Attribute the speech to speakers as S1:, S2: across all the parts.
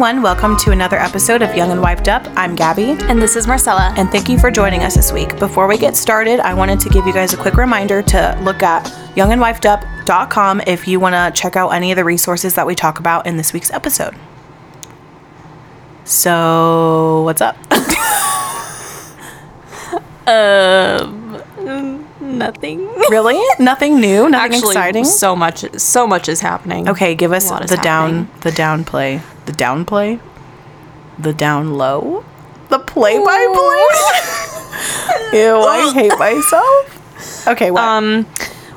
S1: everyone. Welcome to another episode of Young and Wifed Up. I'm Gabby.
S2: And this is Marcella.
S1: And thank you for joining us this week. Before we get started, I wanted to give you guys a quick reminder to look at youngandwifedup.com if you want to check out any of the resources that we talk about in this week's episode. So, what's up?
S2: um, Nothing.
S1: really? Nothing new? Nothing
S2: Actually,
S1: exciting?
S2: so much, so much is happening.
S1: Okay, give us
S2: A lot is
S1: the down
S2: happening.
S1: the down play. The downplay. The down low? The play by play? Ew, I hate myself. Okay, what?
S2: Um,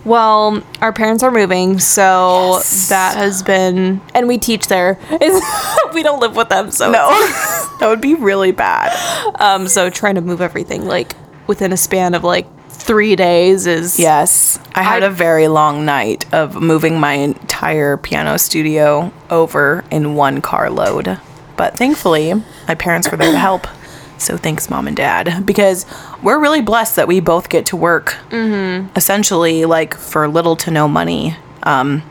S2: well, our parents are moving, so
S1: Yes.
S2: that has been, and we teach there. we don't live with them, so
S1: no. that would be really bad.
S2: Um, so trying to move everything like within a span of like three days is
S1: Yes. I had
S2: I-
S1: a very long night of moving my entire piano studio over in one car load But thankfully, my parents were there to help. So thanks, mom and dad, because we're really blessed that we both get to work essentially like for little to no money um,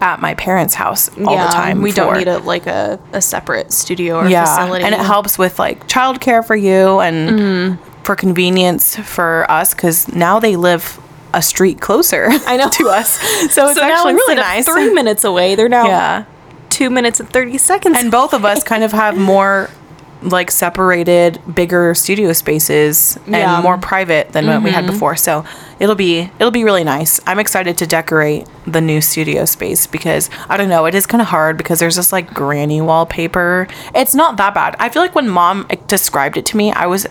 S1: at my parents' house all the time.
S2: We don't need a like a, a separate studio or
S1: yeah,
S2: facility,
S1: and it helps with like childcare for you and
S2: Mm-hmm.
S1: For convenience for us because now they live a street closer.
S2: I know.
S1: to us, so it's
S2: So
S1: actually really nice.
S2: Three minutes away, they're now
S1: yeah,
S2: two minutes and thirty seconds.
S1: and both of us kind of have more like separated bigger studio spaces and
S2: Yeah. Mm-hmm.
S1: more private than what we had before so it'll be it'll be really nice i'm excited to decorate the new studio space because i don't know it is kind of hard because there's this like granny wallpaper it's not that bad i feel like when mom described it to me i was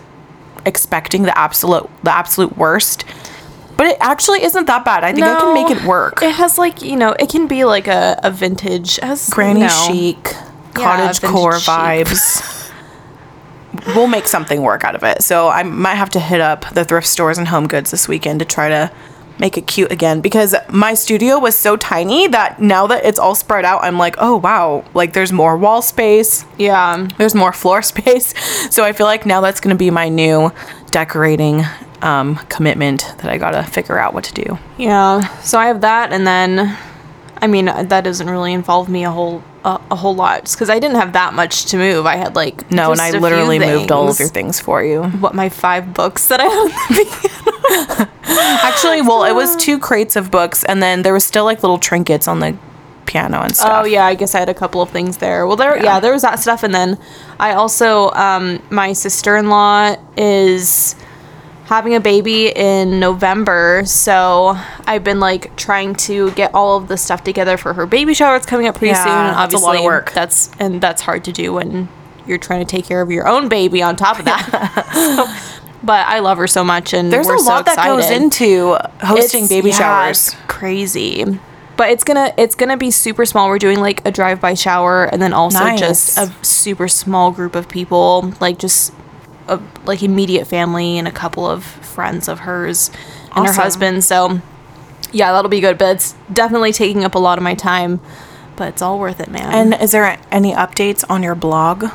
S1: expecting the absolute the absolute worst but it actually isn't that bad i think i can make it work
S2: It has like you know, it can be like a, a vintage has
S1: granny
S2: no.
S1: chic cottage
S2: vintage
S1: core
S2: chic.
S1: vibes we'll make something work out of it so i might have to hit up the thrift stores and home goods this weekend to try to make it cute again because my studio was so tiny that now that it's all spread out i'm like oh wow like there's more wall space.
S2: Yeah,
S1: there's more floor space. So i feel like now that's going to be my new decorating um, commitment that i gotta figure out what to do.
S2: Yeah. So I have that, and then, I mean, that doesn't really involve me a whole a, a whole lot, because I didn't have that much to move. I had like
S1: no and i
S2: a
S1: literally moved all of your things for you
S2: What my five books that I have.
S1: Actually, well, it was two crates of books, and then there was still like little trinkets on the piano and stuff.
S2: Oh yeah, I guess I had a couple of things there. Well, there,
S1: Yeah.
S2: yeah, there was that stuff, and then I also, um, my sister in law is having a baby in November, so I've been like trying to get all of the stuff together for her baby shower. It's coming up pretty
S1: Yeah,
S2: soon, and
S1: that's a lot of work.
S2: That's and that's hard to do when you're trying to take care of your own baby on top of that. So, but I love her so much, and
S1: There's a
S2: so
S1: lot that goes into hosting
S2: It's-
S1: baby
S2: yeah,
S1: showers.
S2: crazy. But it's gonna it's gonna be super small. We're doing like a drive by shower and then also
S1: Nice.
S2: just a super small group of people, like just a like immediate family and a couple of friends of hers and her husband. So yeah, that'll be good. But it's definitely taking up a lot of my time. But it's all worth it, man.
S1: And is there any updates on your blog?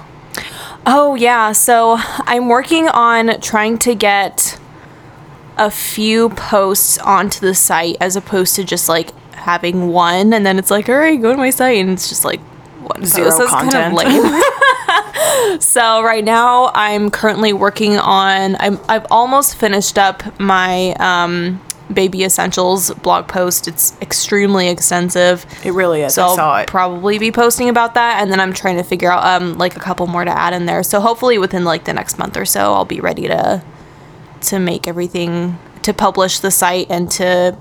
S2: Oh, yeah. So I'm working on trying to get a few posts onto the site as opposed to just like having one and then it's like, all right, go to my site. And it's just like one
S1: Zero.
S2: That's
S1: content.
S2: Kind of lame. so right now I'm currently working on, I'm, I've almost finished up my um, baby essentials blog post. It's extremely extensive.
S1: It really is.
S2: So
S1: I
S2: I'll
S1: saw it.
S2: probably be posting about that, and then I'm trying to figure out um like a couple more to add in there. So hopefully within like the next month or so, I'll be ready to to make everything to publish the site and to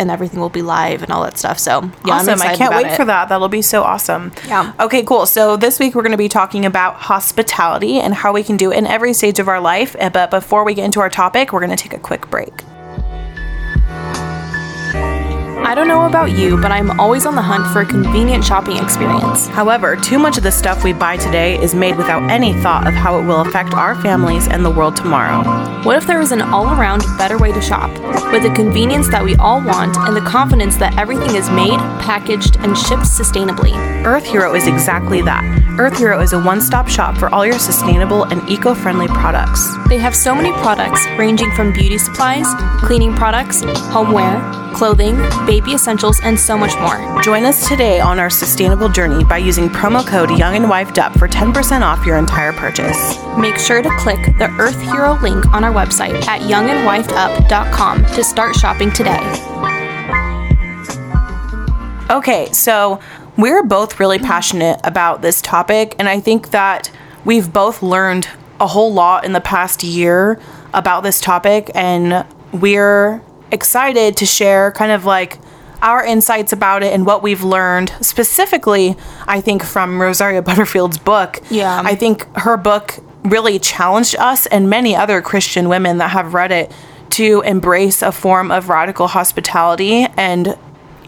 S2: and everything will be live and all that stuff. So yeah, I'm
S1: awesome. I can't wait
S2: it.
S1: for that. That'll be so awesome.
S2: Yeah.
S1: Okay, cool. So this week we're going to be talking about hospitality and how we can do it in every stage of our life. Uh, But before we get into our topic, we're going to take a quick break.
S2: I don't know about you, but I'm always on the hunt for a convenient shopping experience.
S1: However, too much of the stuff we buy today is made without any thought of how it will affect our families and the world tomorrow.
S2: What if there was an all around better way to shop? With the convenience that we all want and the confidence that everything is made, packaged, and shipped sustainably.
S1: Earth Hero is exactly that. Earth Hero is a one stop shop for all your sustainable and eco friendly products.
S2: They have so many products ranging from beauty supplies, cleaning products, homeware, clothing, baby essentials, and so much more.
S1: Join us today on our sustainable journey by using promo code Young and Wifed Up for 10% off your entire purchase.
S2: Make sure to click the Earth Hero link on our website at youngandwifedup.com to start shopping today.
S1: Okay, so we're both really passionate about this topic, and I think that we've both learned a whole lot in the past year about this topic, and we're excited to share kind of like our insights about it and what we've learned specifically i think from rosaria butterfield's book
S2: Yeah.
S1: i think her book really challenged us and many other christian women that have read it to embrace a form of radical hospitality and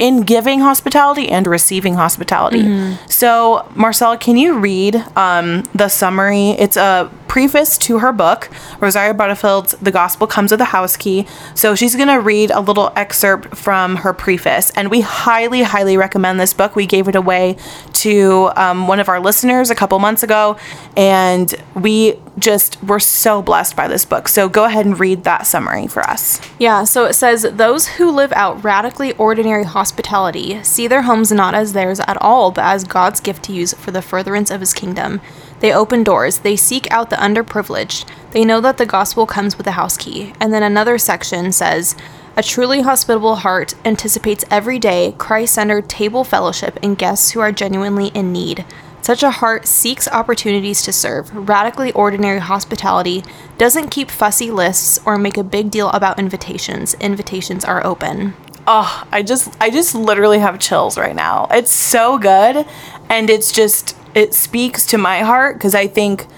S1: in giving hospitality and receiving hospitality. So, Marcel, can you read um, the summary? It's a preface to her book, Rosaria Butterfield's The Gospel Comes with a House Key. So, she's going to read a little excerpt from her preface. And we highly, highly recommend this book. We gave it away to um, one of our listeners a couple months ago, and we just were so blessed by this book. So, go ahead and read that summary for us.
S2: Yeah, so it says those who live out radically ordinary hospitality see their homes not as theirs at all, but as God's gift to use for the furtherance of his kingdom. They open doors, they seek out the underprivileged, they know that the gospel comes with a house key. And then another section says, a truly hospitable heart anticipates every day Christ centered table fellowship and guests who are genuinely in need. Such a heart seeks opportunities to serve. Radically ordinary hospitality doesn't keep fussy lists or make a big deal about invitations. Invitations are open.
S1: oh i just i just literally have chills right now it's so good and it's just it speaks to my heart because i think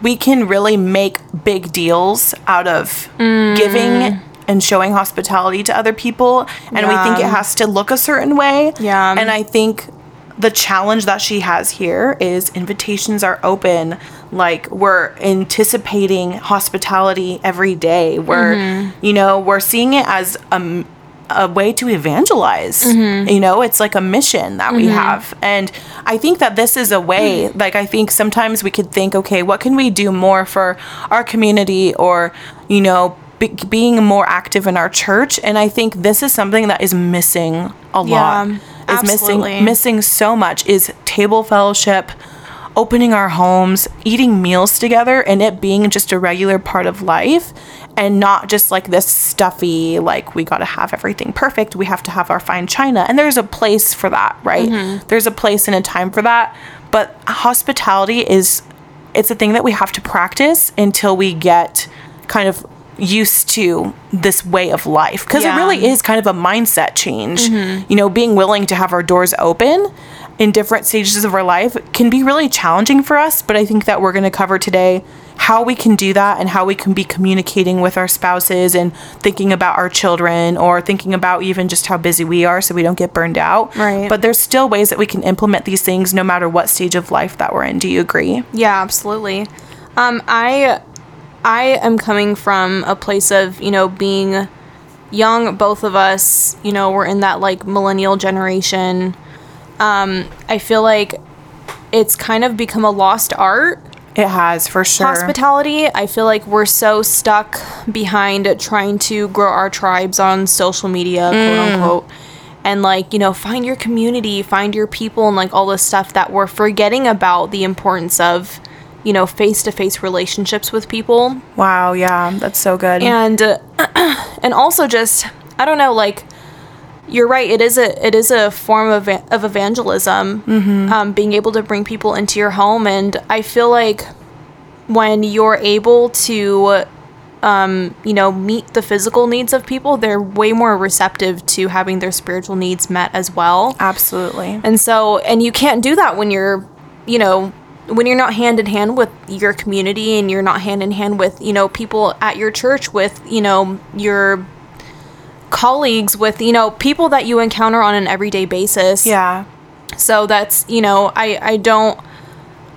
S1: we can really make big deals out of giving mm. and showing hospitality to other people and we think it has to look a certain way
S2: Yeah.
S1: and i think the challenge that she has here is invitations are open. Like we're anticipating hospitality every day. We're mm-hmm. you know we're seeing it as a, a way to evangelize. Mm-hmm. You know it's like a mission that we mm-hmm. have. And i think that this is a way mm. like i think sometimes we could think okay what can we do more for our community or you know be- being more active in our church? And i think this is something that is missing a lot.
S2: Yeah,
S1: is
S2: absolutely.
S1: missing missing so much is table fellowship opening our homes eating meals together and it being just a regular part of life and not just like this stuffy like we got to have everything perfect we have to have our fine china and there's a place for that right
S2: Mm-hmm.
S1: there's a place and a time for that but hospitality is it's a thing that we have to practice until we get kind of used to this way of life because
S2: Yeah.
S1: it really is kind of a mindset change you know being willing to have our doors open in different stages of our life can be really challenging for us but i think that we're going to cover today how we can do that and how we can be communicating with our spouses and thinking about our children or thinking about even just how busy we are so we don't get burned out
S2: Right.
S1: but there's still ways that we can implement these things no matter what stage of life that we're in do you agree
S2: Yeah, absolutely. Um, I I am coming from a place of you know being young. Both of us, you know, we're in that like millennial generation. Um, I feel like it's kind of become a lost art.
S1: it has for sure
S2: Hospitality. I feel like we're so stuck behind trying to grow our tribes on social media, quote unquote. And like, you know, find your community, find your people, and like all this stuff that we're forgetting about the importance of, you know, face to face relationships with people.
S1: wow yeah that's so good
S2: And, uh, and also just, I don't know, like, you're right. It is a it is a form of of evangelism, um, being able to bring people into your home, and I feel like when you're able to, um, you know, meet the physical needs of people, they're way more receptive to having their spiritual needs met as well.
S1: absolutely
S2: And so, and you can't do that when you're, you know, when you're not hand in hand with your community and you're not hand in hand with, you know, people at your church, with, you know, your colleagues, with, you know, people that you encounter on an everyday basis.
S1: yeah
S2: So that's, you know, I, I don't,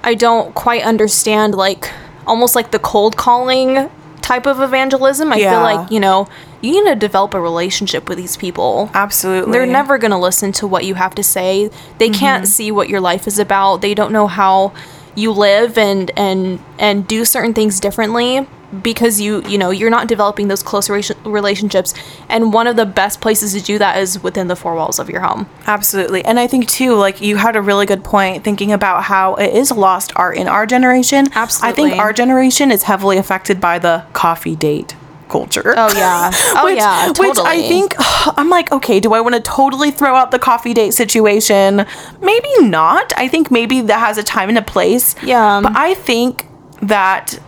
S2: I don't quite understand, like, almost like the cold calling type of evangelism. I
S1: Yeah.
S2: feel like, you know, you need to develop a relationship with these people.
S1: absolutely
S2: They're never going to listen to what you have to say. They mm-hmm. can't see what your life is about. They don't know how, you live and and and do certain things differently because you you know you're not developing those close relationships and one of the best places to do that is within the four walls of your home
S1: Absolutely. And I think too, like you had a really good point thinking about how it is lost art in our generation.
S2: absolutely I
S1: think our generation is heavily affected by the coffee date culture.
S2: Oh, yeah. Oh, yeah, Totally.
S1: Which I think I'm like, okay, do I want to totally throw out the coffee date situation? Maybe not. I think maybe that has a time and a place.
S2: Yeah.
S1: But I think that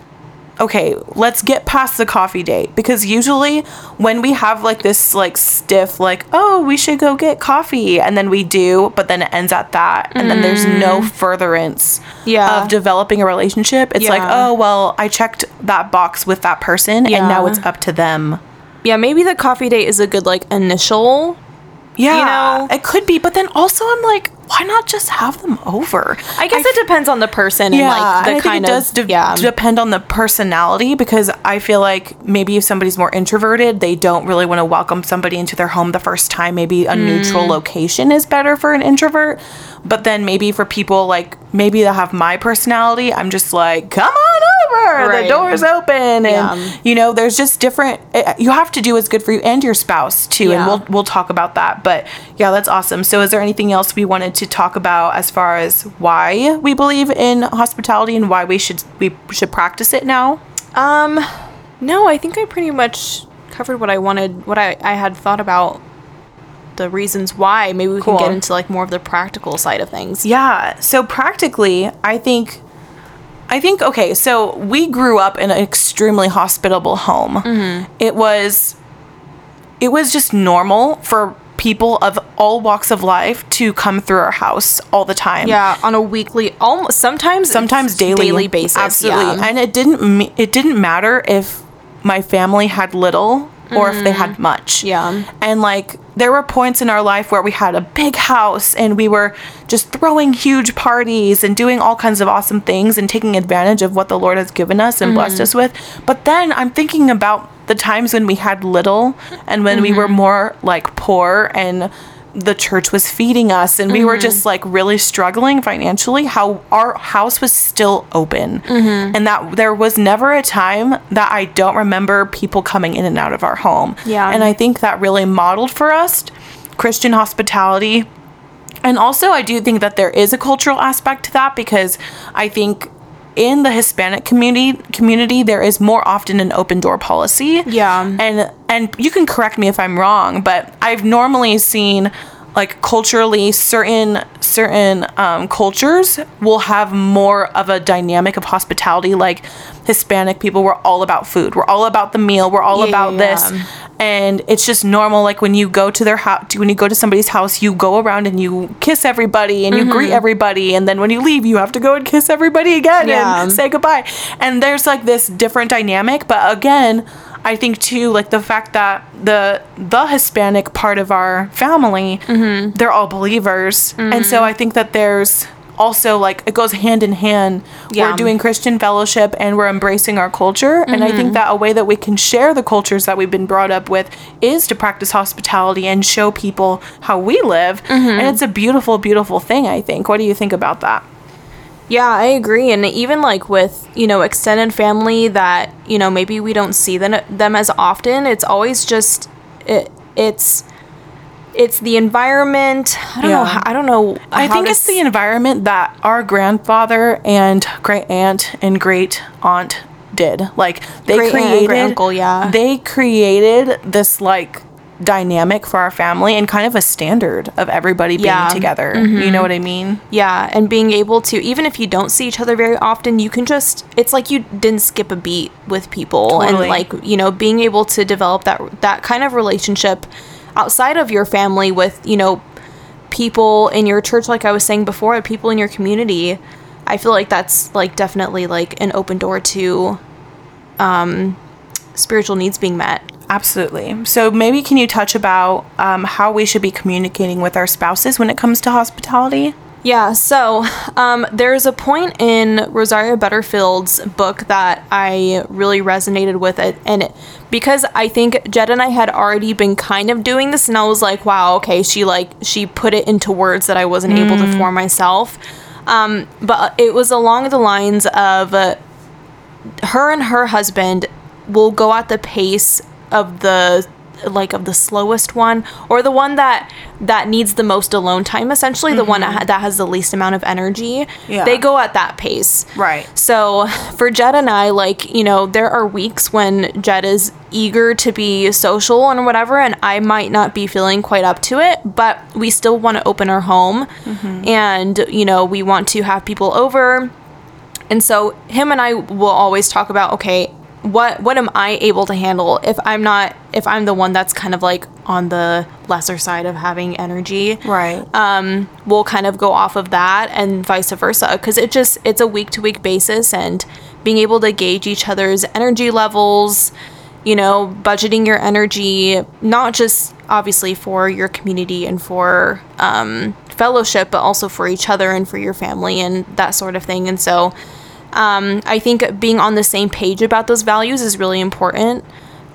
S1: okay, let's get past the coffee date because usually when we have like this like stiff like, oh, we should go get coffee and then we do, but then it ends at that and then there's no furtherance
S2: Mm. Yeah.
S1: of developing a relationship. It's like, oh, well, I checked that box with that person and now it's up to them.
S2: yeah maybe the coffee date is a good like initial
S1: Yeah,
S2: know?
S1: it could be, but then also I'm like, why not just have them over?
S2: i guess it depends on the person
S1: yeah,
S2: and like the
S1: and I
S2: kind
S1: think it does
S2: of
S1: de-
S2: yeah
S1: depend on the personality because I feel like maybe if somebody's more introverted, they don't really want to welcome somebody into their home the first time. Maybe a neutral
S2: Mm.
S1: location is better for an introvert. But then maybe for people like maybe that have my personality, I'm just like, come on over. The door's open, and
S2: Yeah.
S1: you know, there's just different. eh, You have to do what's good for you and your spouse too, and we'll we'll talk about that. But yeah, that's awesome. So, is there anything else we wanted to talk about as far as why we believe in hospitality and why we should we should practice it now?
S2: Um, no, I think I pretty much covered what I wanted, what I, I had thought about the reasons why. Maybe we
S1: Cool.
S2: can get into like more of the practical side of things.
S1: Yeah. So practically, I think. I think okay, so we grew up in an extremely hospitable home. Mm-hmm. It was it was just normal for people of all walks of life to come through our house all the time.
S2: Yeah, on a weekly, almost sometimes
S1: sometimes daily
S2: daily basis.
S1: absolutely
S2: yeah.
S1: and it didn't it didn't matter if my family had little or if they mm-hmm. had much.
S2: Yeah.
S1: and like there were points in our life where we had a big house and we were just throwing huge parties and doing all kinds of awesome things and taking advantage of what the lord has given us and
S2: Mm-hmm.
S1: blessed us with but then i'm thinking about the times when we had little and when we were
S2: Mm-hmm.
S1: more like poor and the church was feeding us and we were
S2: Mm-hmm.
S1: just like really struggling financially how our house was still open
S2: Mm-hmm.
S1: and that there was never a time that i don't remember people coming in and out of our home
S2: Yeah.
S1: and i think that really modeled for us christian hospitality and also i do think that there is a cultural aspect to that because i think in the hispanic community community there is more often an open door policy
S2: Yeah.
S1: and and you can correct me if I'm wrong, but I've normally seen like culturally certain certain um, cultures will have more of a dynamic of hospitality like hispanic people we're all about food. We're all about the meal. We're all
S2: Yeah,
S1: about
S2: yeah,
S1: this.
S2: Yeah.
S1: and it's just normal like when you go to their house when you go to somebody's house you go around and you kiss everybody and you
S2: Mm-hmm.
S1: greet everybody. And then when you leave you have to go and kiss everybody again and say goodbye. And there's like this different dynamic. But again i think too like the fact that the the hispanic part of our family
S2: Mm-hmm.
S1: they're all believers. And so i think that there's also like it goes hand in hand
S2: Yeah.
S1: we're doing christian fellowship and we're embracing our culture and i
S2: Mm-hmm.
S1: think that a way that we can share the cultures that we've been brought up with is to practice hospitality and show people how we live
S2: Mm-hmm.
S1: and it's a beautiful beautiful thing i think what do you think about that
S2: Yeah, I agree. And even like with, you know, extended family that, you know, maybe we don't see them, them as often, it's always just, it, it's, it's the environment. I don't know.
S1: Yeah.
S2: how- I don't know.
S1: I think it's the environment that our grandfather and great aunt and great aunt did. Like they
S2: Great aunt
S1: created,
S2: great uncle, yeah.
S1: They created this like dynamic for our family and kind of a standard of everybody being
S2: Yeah. Mm-hmm.
S1: together. You know what I mean?
S2: Yeah, and being able to, even if you don't see each other very often, you can just, it's like you didn't skip a beat with people.
S1: Totally.
S2: And like, you know, being able to develop that, that kind of relationship outside of your family with, you know, people in your church, like I was saying before, people in your community, I feel like that's like definitely like an open door to um, spiritual needs being met.
S1: Absolutely. So maybe can you touch about um, how we should be communicating with our spouses when it comes to hospitality?
S2: Yeah, so um, there's a point in Rosaria Butterfield's book that I really resonated with it, and it, because I think Jed and I had already been kind of doing this, and I was like, wow, okay, she like she put it into words that I wasn't able to form myself. Um, but it was along the lines of uh, her and her husband will go at the pace of the like of the slowest one or the one that that needs the most alone time essentially the one that, mm-hmm. that has the least amount of energy
S1: Yeah.
S2: they go at that pace
S1: Right.
S2: so for Jed and I, like, you know, there are weeks when Jed is eager to be social and whatever, and I might not be feeling quite up to it, but we still want to open our home mm-hmm. and, you know, we want to have people over. And so him and I will always talk about, okay, what what am I able to handle if I'm not if I'm the one that's kind of like on the lesser side of having energy
S1: Right.
S2: um, we'll kind of go off of that and vice versa because it just it's a week to week basis and being able to gauge each other's energy levels you know budgeting your energy not just obviously for your community and for um, fellowship but also for each other and for your family and that sort of thing and so um, i think being on the same page about those values is really important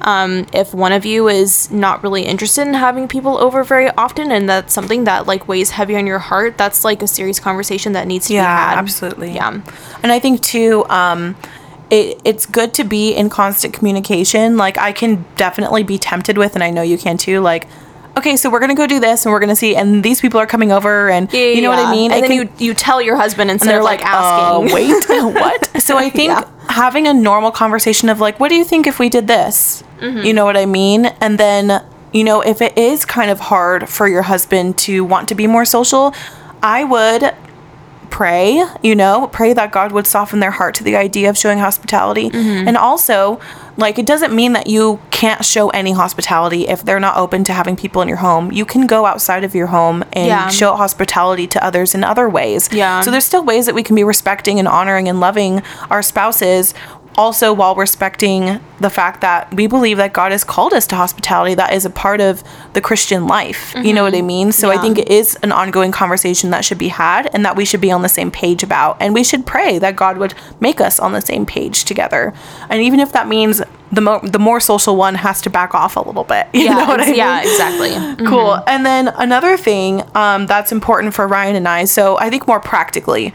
S2: um, if one of you is not really interested in having people over very often and that's something that like weighs heavy on your heart that's like a serious conversation that needs to
S1: yeah,
S2: be had
S1: absolutely.
S2: yeah
S1: And I think too, um, it, it's good to be in constant communication. Like I can definitely be tempted with, and I know you can too. Like, okay, so we're gonna go do this, and we're gonna see, and these people are coming over, and you know what I mean.
S2: and
S1: I
S2: then you you tell your husband
S1: and
S2: instead of like, asking
S1: uh, wait, what? So I think
S2: Yeah.
S1: having a normal conversation of like, what do you think if we did this?
S2: Mm-hmm.
S1: You know what I mean? And then, you know, if it is kind of hard for your husband to want to be more social, I would pray, you know, pray that God would soften their heart to the idea of showing hospitality.
S2: Mm-hmm.
S1: And also, like, it doesn't mean that you can't show any hospitality if they're not open to having people in your home. You can go outside of your home and
S2: Yeah.
S1: show hospitality to others in other ways.
S2: Yeah.
S1: So there's still ways that we can be respecting and honoring and loving our spouses. Also, while respecting the fact that we believe that God has called us to hospitality, that is a part of the Christian life. You know what I mean? So I think it is an ongoing conversation that should be had and that we should be on the same page about. And we should pray that God would make us on the same page together. And even if that means the, mo- the more social one has to back off a little bit. You
S2: yeah
S1: know what I mean?
S2: yeah exactly
S1: Cool. And then another thing um, that's important for Ryan and I, so I think more practically,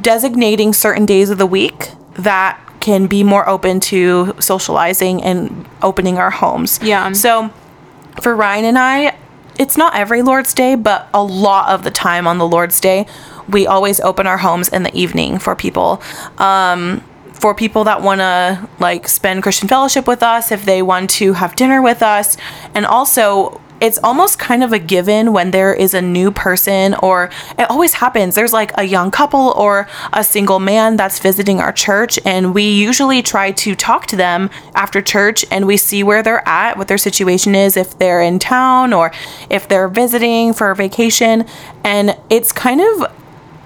S1: designating certain days of the week that can be more open to socializing and opening our homes.
S2: Yeah.
S1: So for Ryan and I, it's not every Lord's Day, but a lot of the time on the Lord's Day, we always open our homes in the evening for people. Um, for people that want to like spend Christian fellowship with us, if they want to have dinner with us, and also it's almost kind of a given when there is a new person or it always happens. There's like a young couple or a single man that's visiting our church and we usually try to talk to them after church and we see where they're at what their situation is if they're in town or if they're visiting for a vacation. And it's kind of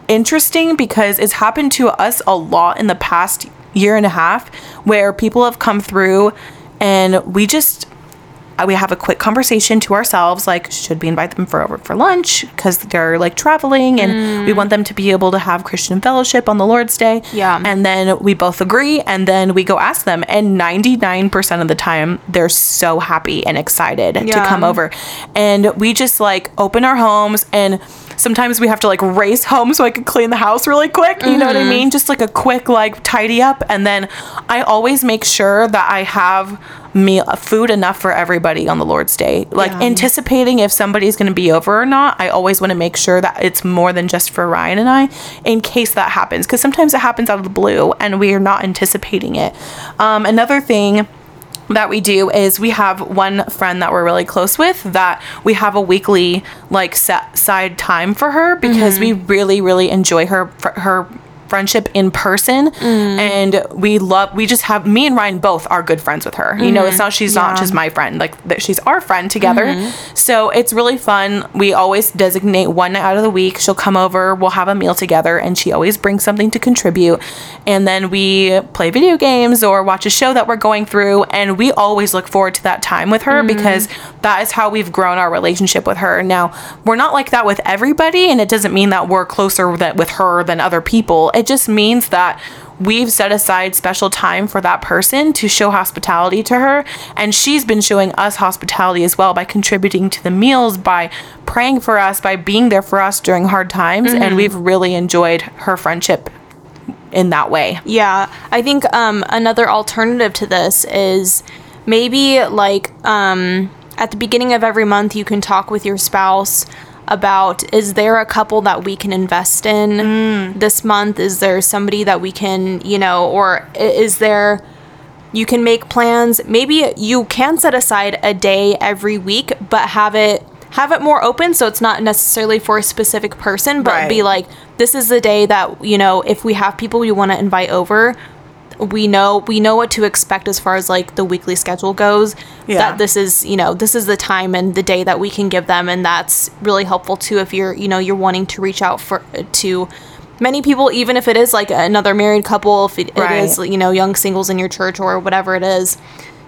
S1: interesting because it's happened to us a lot in the past year and a half where people have come through and we just Uh, we have a quick conversation to ourselves like should we invite them for over for lunch? Because they're like traveling and we mm. want them to be able to have christian fellowship on the lord's day.
S2: Yeah.
S1: and then we both agree and then we go ask them. And 99% of the time they're so happy and excited to come over. And we just like open our homes and sometimes we have to like race home so I can clean the house really quick. You know what I
S2: Mm-hmm.
S1: mean? Just like a quick like tidy up and then I always make sure that I have meal food enough for everybody on the Lord's Day. Like
S2: Yeah.
S1: anticipating if somebody's going to be over or not, I always want to make sure that it's more than just for Ryan and I in case that happens cuz sometimes it happens out of the blue and we are not anticipating it. Um, another thing that we do is we have one friend that we're really close with that we have a weekly like set side time for her because mm-hmm. we really really enjoy her her friendship in person mm. and we love we just have me and Ryan both are good friends with her. You know, it's mm-hmm. not she's not just my friend. Like that she's our friend together. Mm-hmm. So it's really fun. We always designate one night out of the week. She'll come over, we'll have a meal together and she always brings something to contribute. And then we play video games or watch a show that we're going through and we always look forward to that time with her mm-hmm. because that is how we've grown our relationship with her. Now, we're not like that with everybody and it doesn't mean that we're closer that with her than other people. It just means that we've set aside special time for that person to show hospitality to her. And she's been showing us hospitality as well by contributing to the meals, by praying for us, by being there for us during hard times. And we've really enjoyed her friendship in that way.
S2: Yeah, I think um, another alternative to this is maybe like um, at the beginning of every month, you can talk with your spouse about is there a couple that we can invest in mm. this month? Is there somebody that we can, you know, or is there you can make plans maybe you can set aside a day every week but have it have it more open so it's not necessarily for a specific person but
S1: Right.
S2: be like this is the day that you know if we have people we want to invite over we know we know what to expect as far as like the weekly schedule goes
S1: Yeah.
S2: that this is you know this is the time and the day that we can give them and that's really helpful too if you're you know you're wanting to reach out for to many people even if it is like another married couple if it,
S1: Right.
S2: it is you know young singles in your church or whatever it is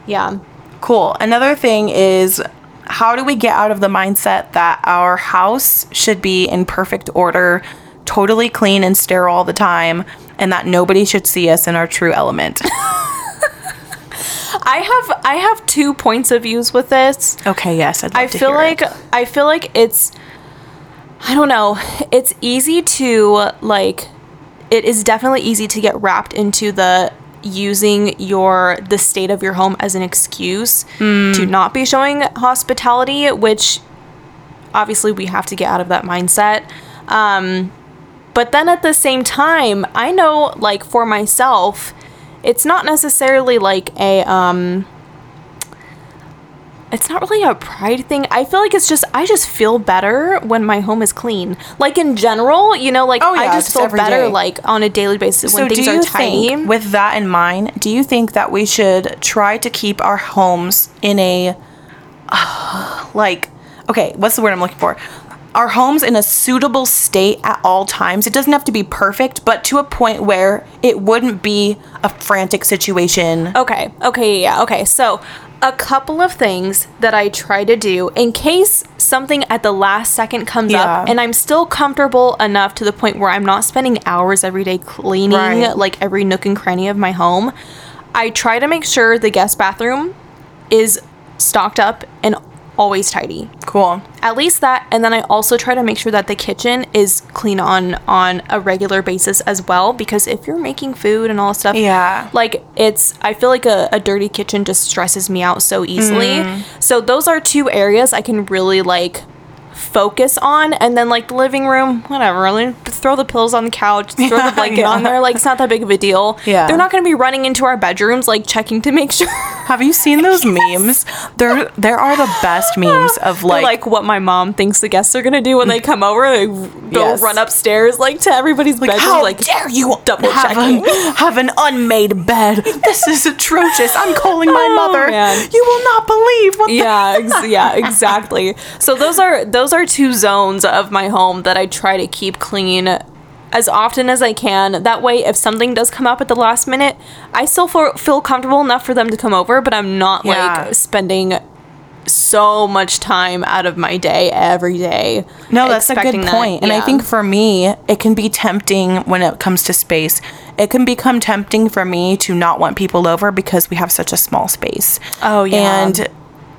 S2: yeah
S1: Cool. Another thing is how do we get out of the mindset that our house should be in perfect order, totally clean and sterile all the time, and that nobody should see us in our true element?
S2: i have i have two points of views with this
S1: okay, yes,
S2: I feel like
S1: it.
S2: I feel like it's I don't know. It's easy to like it is definitely easy to get wrapped into the using your the state of your home as an excuse
S1: Hmm.
S2: to not be showing hospitality, which obviously we have to get out of that mindset. Um but then at the same time, I know like for myself, it's not necessarily like a um it's not really a pride thing. I feel like it's just I just feel better when my home is clean. Like in general, you know, like
S1: Oh, yeah,
S2: I just
S1: just
S2: feel better
S1: day.
S2: like on a daily basis when things are tidy.
S1: think, with that in mind, do you think that we should try to keep our homes in a like okay, what's the word I'm looking for? Our homes in a suitable state at all times. It doesn't have to be perfect, but to a point where it wouldn't be a frantic situation.
S2: Okay. Okay. Yeah. Okay. So, a couple of things that I try to do in case something at the last second comes
S1: Yeah.
S2: up and I'm still comfortable enough to the point where I'm not spending hours every day cleaning
S1: Right.
S2: like every nook and cranny of my home. I try to make sure the guest bathroom is stocked up and always tidy
S1: Cool.
S2: at least that and then i also try to make sure that the kitchen is clean on on a regular basis as well because if you're making food and all stuff
S1: Yeah.
S2: like it's i feel like a, a dirty kitchen just stresses me out so easily
S1: Mm.
S2: so those are two areas i can really like focus on and then like the living room whatever like, throw the pillows on the couch throw the blanket on there like it's not that big of a deal
S1: Yeah.
S2: they're not going to be running into our bedrooms like checking to make sure
S1: Have you seen those memes? There there are the best memes of
S2: like,
S1: like,
S2: like what my mom thinks the guests are gonna do when they come over. They go
S1: Yes.
S2: run upstairs like to everybody's bedroom.
S1: how
S2: like
S1: dare you
S2: double
S1: have
S2: checking.
S1: an, have an unmade bed? This is atrocious. I'm calling my
S2: Oh,
S1: mother.
S2: man.
S1: You will not believe what the
S2: yeah, ex- yeah, exactly. So those are those are two zones of my home that I try to keep clean as often as I can. That way, if something does come up at the last minute, I still feel, feel comfortable enough for them to come over, but I'm not
S1: Yeah.
S2: like spending so much time out of my day every day.
S1: No, that's a good
S2: that.
S1: point. And I think for me, it can be tempting when it comes to space. It can become tempting for me to not want people over because we have such a small space.
S2: Oh, yeah.
S1: And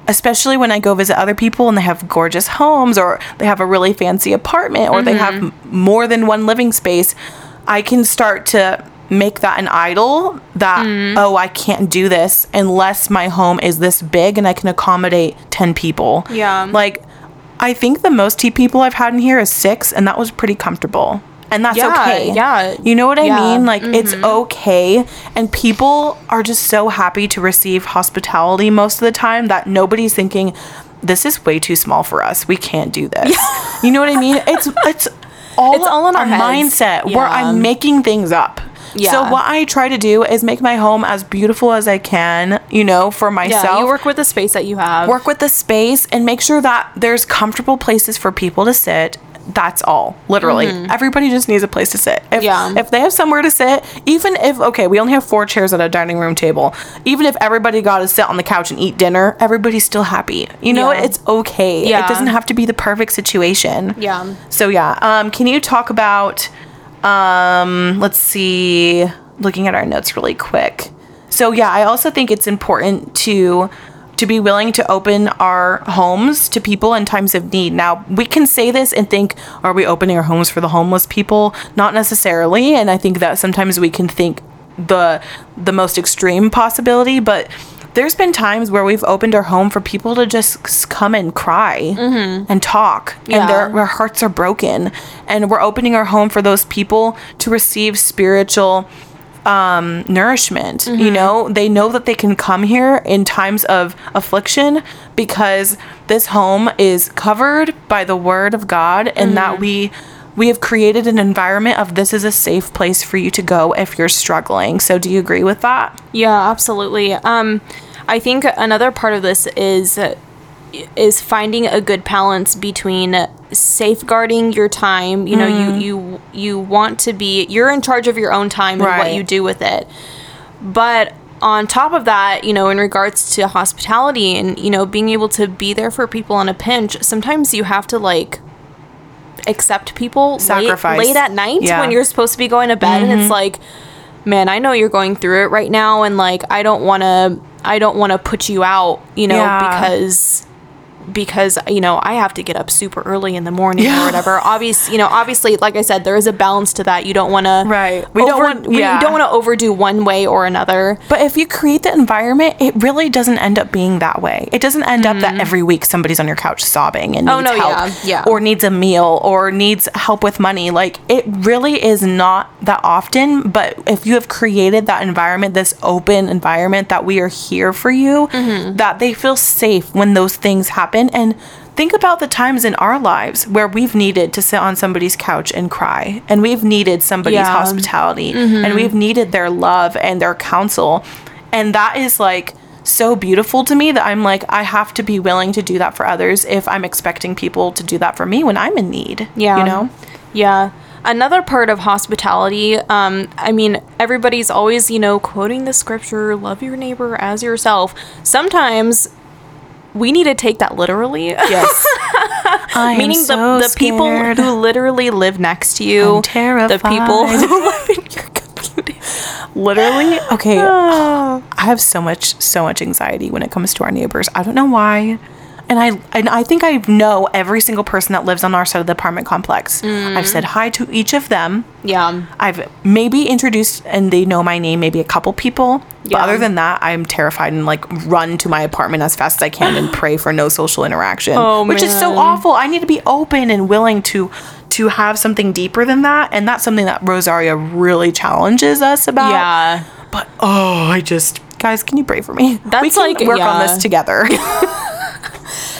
S1: especially when I go visit other people and they have gorgeous homes or they have a really fancy apartment or they have
S2: Mm-hmm.
S1: more than one living space, I can start to make that an idol that
S2: Mm-hmm.
S1: oh I can't do this unless my home is this big and I can accommodate 10 people.
S2: Yeah.
S1: Like I think the most tea people I've had in here is 6 and that was pretty comfortable. And that's
S2: Yeah,
S1: okay.
S2: yeah.
S1: You know what I
S2: Yeah, Mm-hmm.
S1: mean? Like it's okay and people are just so happy to receive hospitality most of the time that nobody's thinking this is way too small for us. We can't do this. Yeah. You know what I mean? It's it's all,
S2: It's all in our heads.
S1: mindset where I'm making things up.
S2: Yeah.
S1: So what I try to do is make my home as beautiful as I can, you know, for myself
S2: Yeah, you work with the space that you have.
S1: work with the space and make sure that there's comfortable places for people to sit that's all literally everybody just needs a place to sit if,
S2: Mm-hmm. Yeah.
S1: if they have somewhere to sit even if okay we only have four chairs at a dining room table even if everybody got to sit on the couch and eat dinner everybody's still happy you know
S2: Yeah.
S1: it's okay
S2: Yeah.
S1: it doesn't have to be the perfect situation
S2: Yeah.
S1: so yeah um can you talk about um let's see looking at our notes really quick. So yeah, I also think it's important to to be willing to open our homes to people in times of need. Now, we can say this and think, are we opening our homes for the homeless people? Not necessarily, and I think that sometimes we can think the the most extreme possibility, but there's been times where we've opened our home for people to just come and cry mm-hmm. and talk
S2: Yeah.
S1: and their, their hearts are broken and we're opening our home for those people to receive spiritual um, nourishment. You know, they know that they can come here in times of affliction because this home is covered by the word of God and that we we have created an environment of this is a safe place for you to go if you're struggling. So do you agree with that?
S2: Yeah, absolutely. Um, I think another part of this is is finding a good balance between safeguarding your time. You know, you mm-hmm. you you want to be you're in charge of your own time and what you do with it. But on top of that, you know, in regards to hospitality and you know being able to be there for people in a pinch, sometimes you have to like accept people late-
S1: Sacrifice.
S2: late, at night
S1: Yeah.
S2: when you're supposed to be going to bed and it's mm-hmm. like man i know you're going through it right now and like i don't want to i don't want to put you out you know
S1: Yeah.
S2: because because you know I have to get up super early in the morning
S1: Yeah.
S2: or whatever. Obviously, you know, obviously, like I said, there is a balance to that. You don't want to
S1: Right.
S2: We don't
S1: Over-
S2: want we don't want to overdo one way or another.
S1: But if you create the environment, it really doesn't end up being that way. It doesn't end up that every week somebody's on your couch sobbing and needs
S2: Oh, no,
S1: help
S2: yeah, yeah.
S1: or needs a meal or needs help with money. Like it really is not that often, but if you have created that environment, this open environment that we are here for you,
S2: Mm-hmm.
S1: that they feel safe when those things happen and Think about the times in our lives where we've needed to sit on somebody's couch and cry, and we've needed somebody's
S2: Yeah.
S1: hospitality, and we've needed their love and their counsel. And that is like so beautiful to me that I'm like, I have to be willing to do that for others if I'm expecting people to do that for me when I'm in need.
S2: Yeah.
S1: You know?
S2: Yeah. Another part of hospitality, um, I mean, everybody's always, you know, quoting the scripture, love your neighbor as yourself. Sometimes we need to take that literally.
S1: Yes.
S2: Meaning
S1: so
S2: the, the people who literally live next to you, the people who live in your community.
S1: literally? Okay. Ah. I have so much so much anxiety when it comes to our neighbors. I don't know why and I and I think I know every single person that lives on our side of the apartment complex. Mm. I've said hi to each of them.
S2: Yeah.
S1: I've maybe introduced and they know my name, maybe a couple people. But
S2: Yeah.
S1: other than that, I'm terrified and like run to my apartment as fast as I can and pray for no social interaction.
S2: Oh,
S1: which is so awful. I need to be open and willing to to have something deeper than that. And that's something that Rosaria really challenges us about.
S2: Yeah.
S1: But oh, I just guys, can you pray for me? we
S2: That's
S1: can
S2: like-
S1: work on this together.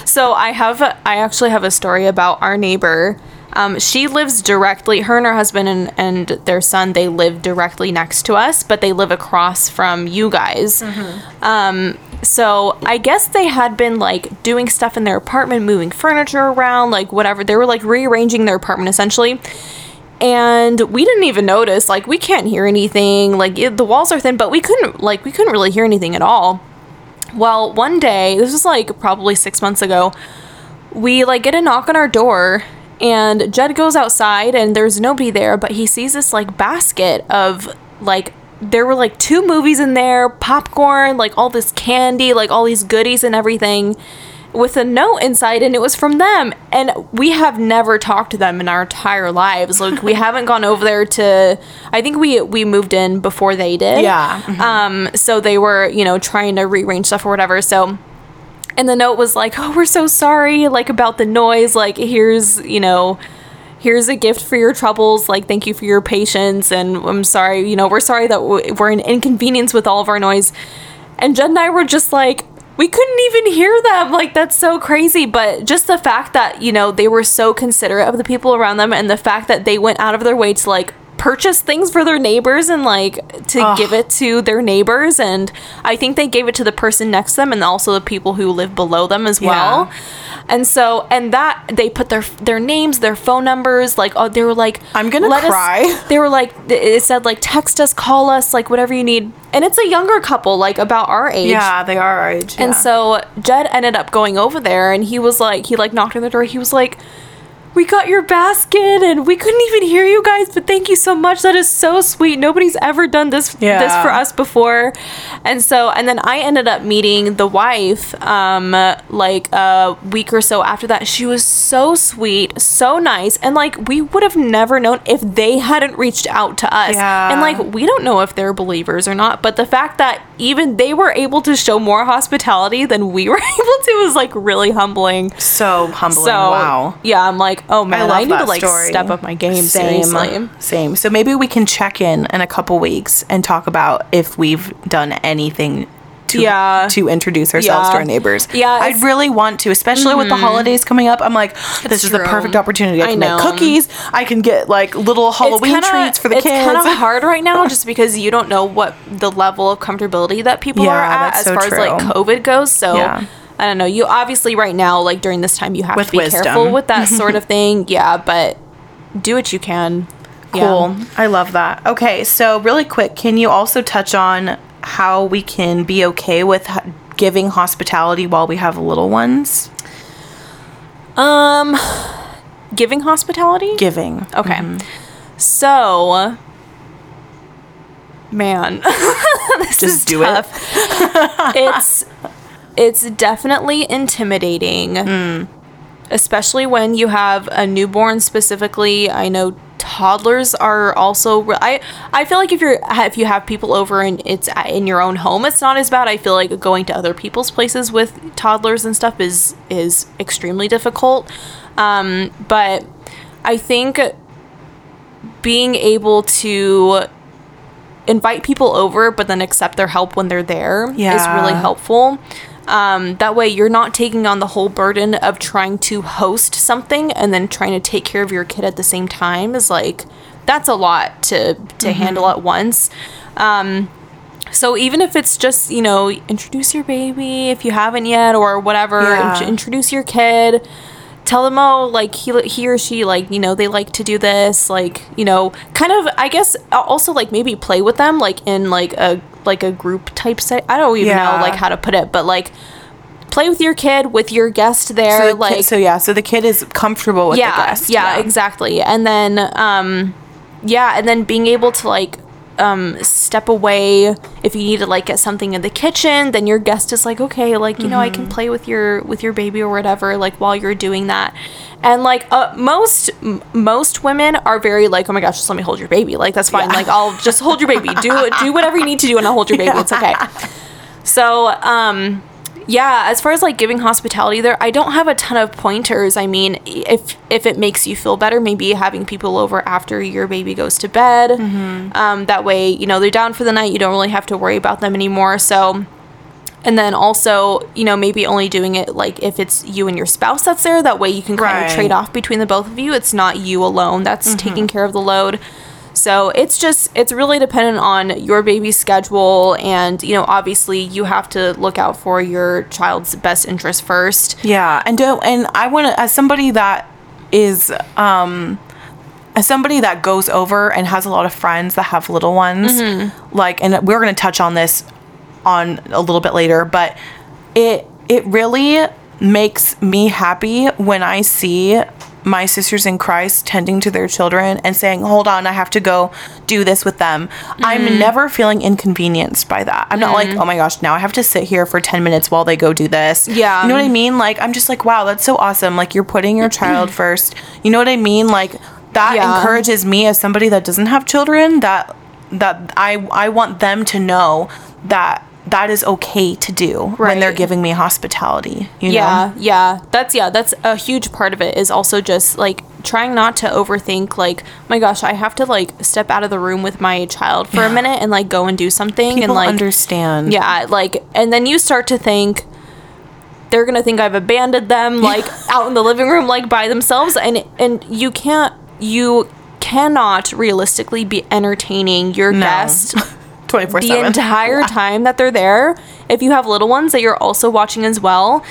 S2: So I have, a, I actually have a story about our neighbor. Um, she lives directly. Her and her husband and, and their son they live directly next to us, but they live across from you guys. Um, so I guess they had been like doing stuff in their apartment, moving furniture around, like whatever. They were like rearranging their apartment essentially. And we didn't even notice. Like we can't hear anything. Like it, the walls are thin, but we couldn't like we couldn't really hear anything at all. Well, one day, this was like probably six months ago, we like get a knock on our door and Jed goes outside and there's nobody there, but he sees this like basket of like there were like two movies in there, popcorn, like all this candy, like all these goodies and everything with a note inside and it was from them. And we have never talked to them in our entire lives. Like we haven't gone over there to i think we we moved in before they did.
S1: Yeah.
S2: um so they were you know trying to rearrange stuff or whatever. So and the note was like oh we're so sorry like about the noise. Like here's you know here's a gift for your troubles. Like thank you for your patience. And i'm sorry you know we're sorry that we're an inconvenience with all of our noise. And Jen and I were just like, we couldn't even hear them. Like, that's so crazy. But just the fact that, you know, they were so considerate of the people around them and the fact that they went out of their way to, like, purchase things for their neighbors and, like, to
S1: Ugh.
S2: give it to their neighbors. And I think they gave it to the person next to them and also the people who live below them as well. And so, and that they put their their names, their phone numbers, like oh, they were like,
S1: I'm gonna
S2: "Let us-"
S1: cry.
S2: they were like, it said like, text us, call us, like whatever you need. And it's a younger couple, like about our age.
S1: yeah, they are our age.
S2: And so Jed ended up going over there and he was like, he like knocked on the door. He was like, we got your basket and we couldn't even hear you guys, but thank you so much. That is so sweet. Nobody's ever done this this for us before. And so and then I ended up meeting the wife um like a week or so after that. She was so sweet, so nice, and like we would have never known if they hadn't reached out to us.
S1: Yeah.
S2: And like we don't know if they're believers or not, but the fact that even they were able to show more hospitality than we were able to was like really humbling.
S1: So humbling.
S2: So
S1: wow.
S2: yeah, I'm like, oh man, I,
S1: love
S2: need to like
S1: story.
S2: step up my game.
S1: Same,
S2: Seriously.
S1: Uh, same. So maybe we can check in in a couple weeks and talk about if we've done anything. To,
S2: Yeah.
S1: to introduce ourselves
S2: Yeah.
S1: to our neighbors.
S2: Yeah,
S1: I'd really want to, especially with the mm-hmm. holidays coming up. I'm like, this is the perfect opportunity. I
S2: I
S1: can
S2: know.
S1: make cookies. I can get like little Halloween
S2: kinda-
S1: treats for the
S2: it's
S1: kids.
S2: It's kind of hard right now just because you don't know what the level of comfortability that people
S1: Yeah,
S2: are at as
S1: so
S2: far as like. COVID goes. So
S1: Yeah.
S2: I don't know. You obviously right now, like during this time, you have
S1: With
S2: to be
S1: wisdom.
S2: careful with that sort of thing. Yeah, but do what you can. Yeah.
S1: Cool. I love that. Okay, so really quick, can you also touch on how we can be okay with giving hospitality while we have little ones?
S2: Um, giving hospitality.
S1: Giving.
S2: Okay.
S1: Mm-hmm.
S2: So, man, this
S1: Just
S2: is
S1: do it.
S2: it's it's definitely intimidating,
S1: Mm.
S2: especially when you have a newborn. Specifically, I know toddlers are also. re- I I feel like if you're if you have people over and it's in your own home, it's not as bad. I feel like going to other people's places with toddlers and stuff is is extremely difficult. Um, but I think being able to invite people over but then accept their help when they're there is
S1: Yeah.
S2: really helpful um, that way you're not taking on the whole burden of trying to host something and then trying to take care of your kid at the same time is like that's a lot to to
S1: Mm-hmm.
S2: handle at once um, so even if it's just you know introduce your baby if you haven't yet or whatever
S1: Yeah.
S2: int- introduce your kid tell them oh like he, he or she like you know they like to do this like you know kind of i guess also like maybe play with them like in like a like a group type set i don't even
S1: Yeah.
S2: know like how to put it but like play with your kid with your guest there
S1: So, the
S2: like
S1: kid, so yeah, so the kid is comfortable with
S2: yeah,
S1: the guest.
S2: Yeah, exactly. And then um yeah, and then being able to like um step away if you need to like get something in the kitchen, then your guest is like, "Okay, like, you know, I can
S1: Mm-hmm.
S2: play with your with your baby or whatever like while you're doing that." And like uh, most m- most women are very like, "Oh my gosh, just let me hold your baby." Like that's fine.
S1: Yeah.
S2: Like I'll just hold your baby. Do do whatever you need to do and I'll hold your baby. It's okay. So, um, yeah, as far as like giving hospitality there, I don't have a ton of pointers. I mean, if if it makes you feel better, maybe having people over after your baby goes to bed. Um, that way, you know, they're down for the night. You don't really have to worry about them anymore. So, and then also, you know, maybe only doing it like if it's you and your spouse that's there. That way, you can kind
S1: Right.
S2: of trade off between the both of you. It's not you alone that's taking care of the load. So it's just it's really dependent on your baby's schedule and you know obviously you have to look out for your child's best interest first.
S1: Yeah, and don't and I want to as somebody that is um as somebody that goes over and has a lot of friends that have little ones,
S2: Mm-hmm.
S1: like and we're going to touch on this on a little bit later, but it it really makes me happy when I see my sisters in Christ tending to their children and saying, "Hold on, I have to go do this with them."
S2: Mm-hmm.
S1: I'm never feeling inconvenienced by that. I'm not like, "Oh my gosh, now I have to sit here for 10 minutes while they go do this."
S2: Yeah.
S1: You know what I mean? Like I'm just like, "Wow, that's so awesome. Like you're putting your child first." You know what I mean? Like that
S2: Yeah.
S1: encourages me as somebody that doesn't have children that that I I want them to know that that is okay to do when they're giving me hospitality. You
S2: Yeah,
S1: know?
S2: yeah. That's yeah, that's a huge part of it is also just like trying not to overthink like, my gosh, I have to like step out of the room with my child for a minute and like go and do something
S1: People
S2: and like
S1: understand.
S2: Yeah, like and then you start to think they're gonna think I've abandoned them like out in the living room like by themselves and and you can't you cannot realistically be entertaining your
S1: No.
S2: guest
S1: 24
S2: the
S1: 7.
S2: entire time that they're there. If you have little ones that you're also watching as well.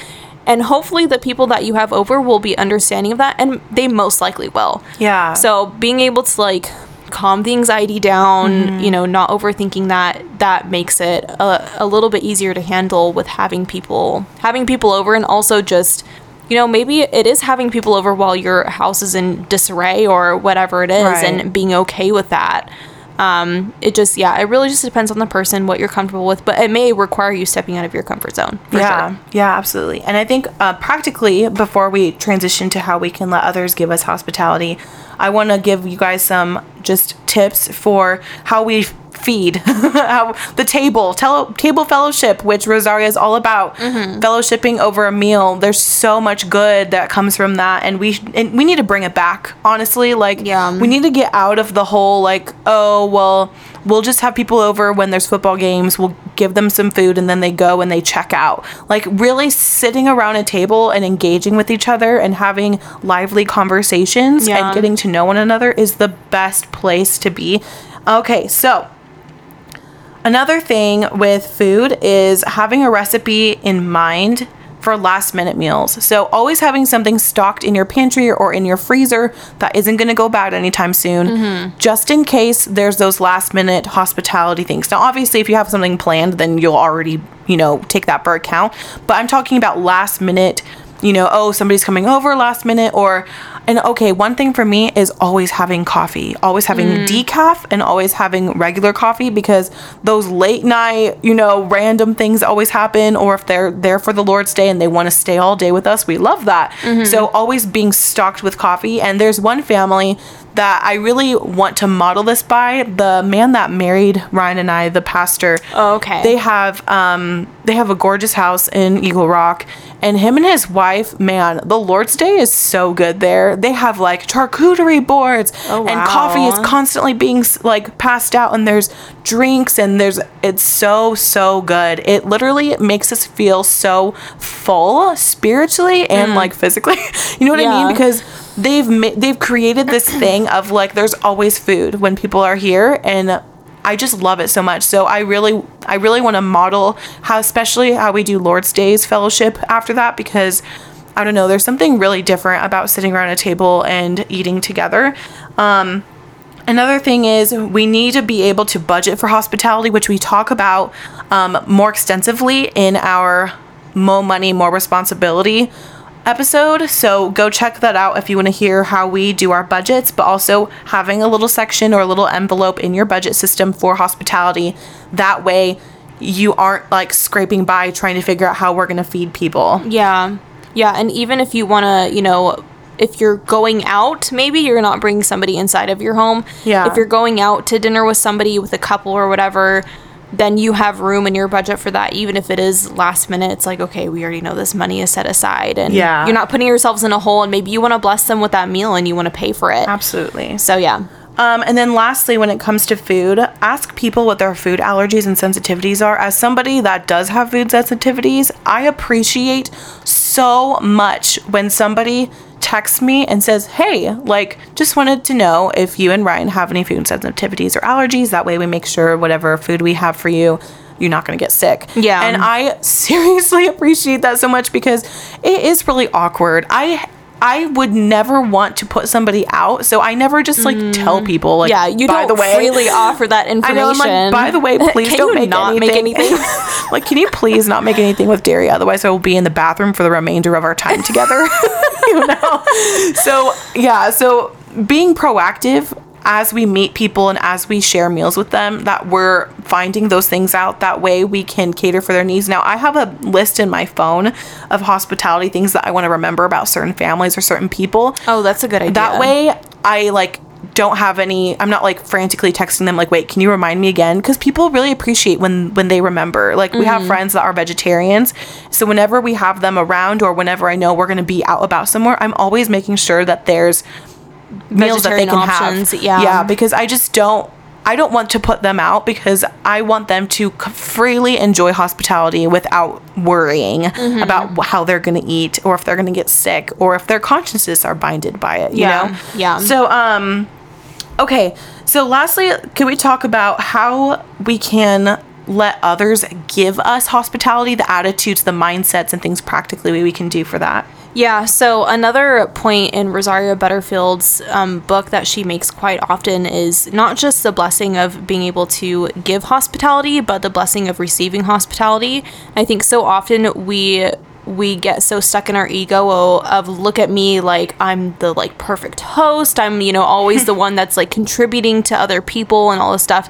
S2: And hopefully the people that you have over will be understanding of that and they most likely will.
S1: Yeah.
S2: So being able to like calm the anxiety down,
S1: Mm-hmm.
S2: you know, not overthinking that that makes it a, a little bit easier to handle with having people having people over and also just you know, maybe it is having people over while your house is in disarray or whatever it is
S1: Right.
S2: and being okay with that. Um, it just, yeah, it really just depends on the person, what you're comfortable with, but it may require you stepping out of your comfort zone.
S1: Yeah,
S2: Sure.
S1: yeah, absolutely. And I think uh, practically, before we transition to how we can let others give us hospitality, I want to give you guys some just tips for how we feed. How the table. Table fellowship which rosaria is all about. Mm-hmm. Fellowshipping over a meal. There's so much good that comes from that and we and we need to bring it back honestly. Like
S2: Yeah.
S1: we need to get out of the whole like oh well we'll just have people over when there's football games. We'll give them some food and then they go and they check out. Like really sitting around a table and engaging with each other and having lively conversations
S2: Yeah.
S1: and getting to know one another is the best place to be. Okay so Another thing with food is having a recipe in mind for last minute meals. So, always having something stocked in your pantry or in your freezer that isn't going to go bad anytime soon, mm-hmm. just in case there's those last minute hospitality things. Now, obviously, if you have something planned, then you'll already, you know, take that for account. But I'm talking about last minute you know, oh, somebody's coming over last minute, or, and okay, one thing for me is always having coffee, always having decaf, and always having regular coffee because those late night, you know, random things always happen, or if they're there for the Lord's Day and they want to stay all day with us, we love that. So, always being stocked with coffee. And there's one family that I really want to model this by the man that married Ryan and I, the pastor.
S2: Oh, okay.
S1: They have um they have a gorgeous house in Eagle Rock and him and his wife, man, the Lord's Day is so good there. They have like charcuterie boards
S2: Oh,
S1: and coffee is constantly being like passed out and there's drinks and there's it's so so good. It literally makes us feel so full spiritually and like physically. you know what I
S2: Mm.
S1: Mean? Because they've ma- they've created this thing of like there's always food when people are here and I just love it so much. So I really I really want to model how especially how we do Lord's Days fellowship after that because I don't know, there's something really different about sitting around a table and eating together. Um Another thing is we need to be able to budget for hospitality, which we talk about um, more extensively in our Mo Money, More Responsibility episode. So go check that out if you want to hear how we do our budgets, but also having a little section or a little envelope in your budget system for hospitality. That way you aren't like scraping by trying to figure out how we're going to feed people.
S2: Yeah. Yeah. And even if you want to, you know, if you're going out, maybe you're not bringing somebody inside of your home.
S1: Yeah.
S2: If you're going out to dinner with somebody, with a couple or whatever, then you have room in your budget for that. Even if it is last minute, it's like, okay, we already know this money is set aside. And
S1: Yeah.
S2: you're not putting yourselves in a hole. And maybe you want to bless them with that meal and you want to pay for it.
S1: Absolutely.
S2: So, yeah.
S1: Um, and then lastly, when it comes to food, ask people what their food allergies and sensitivities are. As somebody that does have food sensitivities, I appreciate so much when somebody texts me and says, Hey, like, just wanted to know if you and Ryan have any food sensitivities or allergies. That way we make sure whatever food we have for you. You're not going to get sick.
S2: Yeah.
S1: And I seriously appreciate that so much because it is really awkward. I I would never want to put somebody out, so I never just like tell people like
S2: Mm. Yeah, you
S1: by
S2: don't
S1: the way,
S2: freely offer that
S1: I
S2: information.
S1: know. I'm like, by the way, please don't make
S2: not
S1: anything.
S2: make anything?
S1: like, can you please not make anything with dairy? Otherwise, I will be in the bathroom for the remainder of our time together. you know. So yeah. So being proactive as we meet people and as we share meals with them, that we're finding those things out. That way, we can cater for their needs. Now, I have a list in my phone of hospitality things that I want to remember about certain families or certain people.
S2: oh, that's a good idea.
S1: That way, I like don't have any. I'm not like frantically texting them like, "Wait, can you remind me again?" Because people really appreciate when when they remember. Like we
S2: Mm-hmm.
S1: have friends that are vegetarians, so whenever we have them around or whenever I know we're going to be out about somewhere, I'm always making sure that there's meals that they can
S2: options,
S1: have.
S2: yeah.
S1: yeah, because I just don't. I don't want to put them out because I want them to freely enjoy hospitality without worrying
S2: Mm-hmm.
S1: about how they're going to eat or if they're going to get sick or if their consciences are binded by it, you
S2: Yeah,
S1: know?
S2: yeah.
S1: So, um, okay. So, lastly, can we talk about how we can let others give us hospitality, the attitudes, the mindsets, and things practically we can do for that?
S2: Yeah, so another point in Rosaria Butterfield's um, book that she makes quite often is not just the blessing of being able to give hospitality, but the blessing of receiving hospitality. I think so often we we get so stuck in our ego of, of look at me like I'm the like perfect host. I'm, you know, always the one that's like contributing to other people and all this stuff.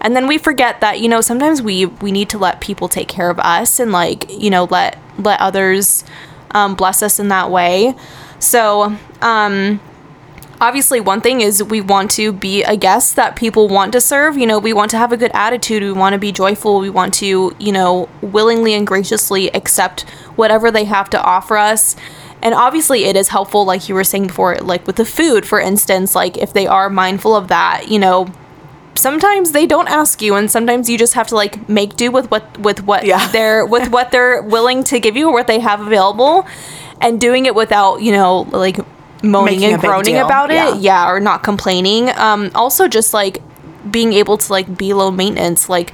S2: And then we forget that, you know, sometimes we we need to let people take care of us and like, you know, let let others um, bless us in that way. So, um obviously one thing is we want to be a guest that people want to serve. You know we want to have a good attitude. We want to be joyful. We want to you know willingly and graciously accept whatever they have to offer us. And obviously it is helpful like you were saying before like with the food for instance like if they are mindful of that you know sometimes they don't ask you and sometimes you just have to like make do with what with what
S1: Yeah.
S2: they're with what they're willing to give you or what they have available and doing it without you know like moaning
S1: Making
S2: and groaning about it.
S1: Yeah.
S2: yeah or not complaining. Um also just like being able to like be low maintenance. Like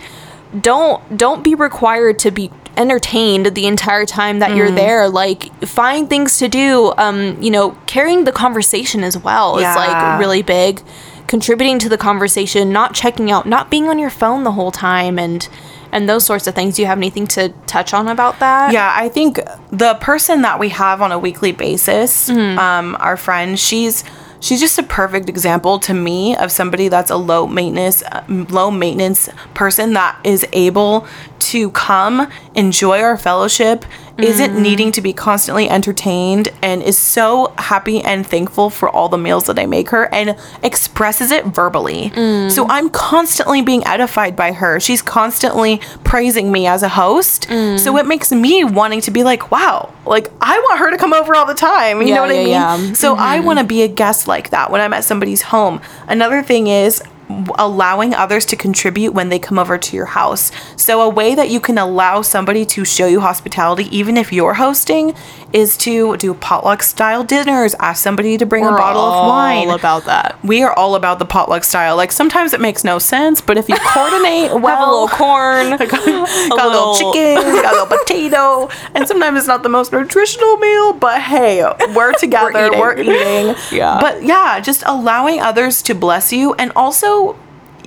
S2: don't don't be required to be entertained the entire time that
S1: Mm.
S2: you're there. Like find things to do. Um you know carrying the conversation as well is like really big contributing to the conversation not checking out not being on your phone the whole time and and those sorts of things do you have anything to touch on about that
S1: Yeah, I think the person that we have on a weekly basis,
S2: Mm-hmm.
S1: um, our friend, she's she's just a perfect example to me of somebody that's a low maintenance uh, low maintenance person that is able to come enjoy our fellowship isn't
S2: Mm-hmm.
S1: needing to be constantly entertained and is so happy and thankful for all the meals that I make her and expresses it verbally.
S2: Mm.
S1: So I'm constantly being edified by her. She's constantly praising me as a host.
S2: Mm.
S1: So it makes me wanting to be like, wow, like I want her to come over all the time. You
S2: Yeah,
S1: know what I mean?
S2: yeah. Mm-hmm.
S1: So I want to be a guest like that when I'm at somebody's home. Another thing is allowing others to contribute when they come over to your house. So a way that you can allow somebody to show you hospitality even if you're hosting is to do potluck style dinners, ask somebody to bring a
S2: We're
S1: bottle of wine.
S2: all about that
S1: we are all about the potluck style. Like sometimes it makes no sense, but if you coordinate well,
S2: have a little corn
S1: got, got a little
S2: little-
S1: chicken, got a little potato, and sometimes it's not the most nutritional meal, but hey, we're together, we're
S2: eating.
S1: eating.
S2: Yeah.
S1: But yeah, just allowing others to bless you and also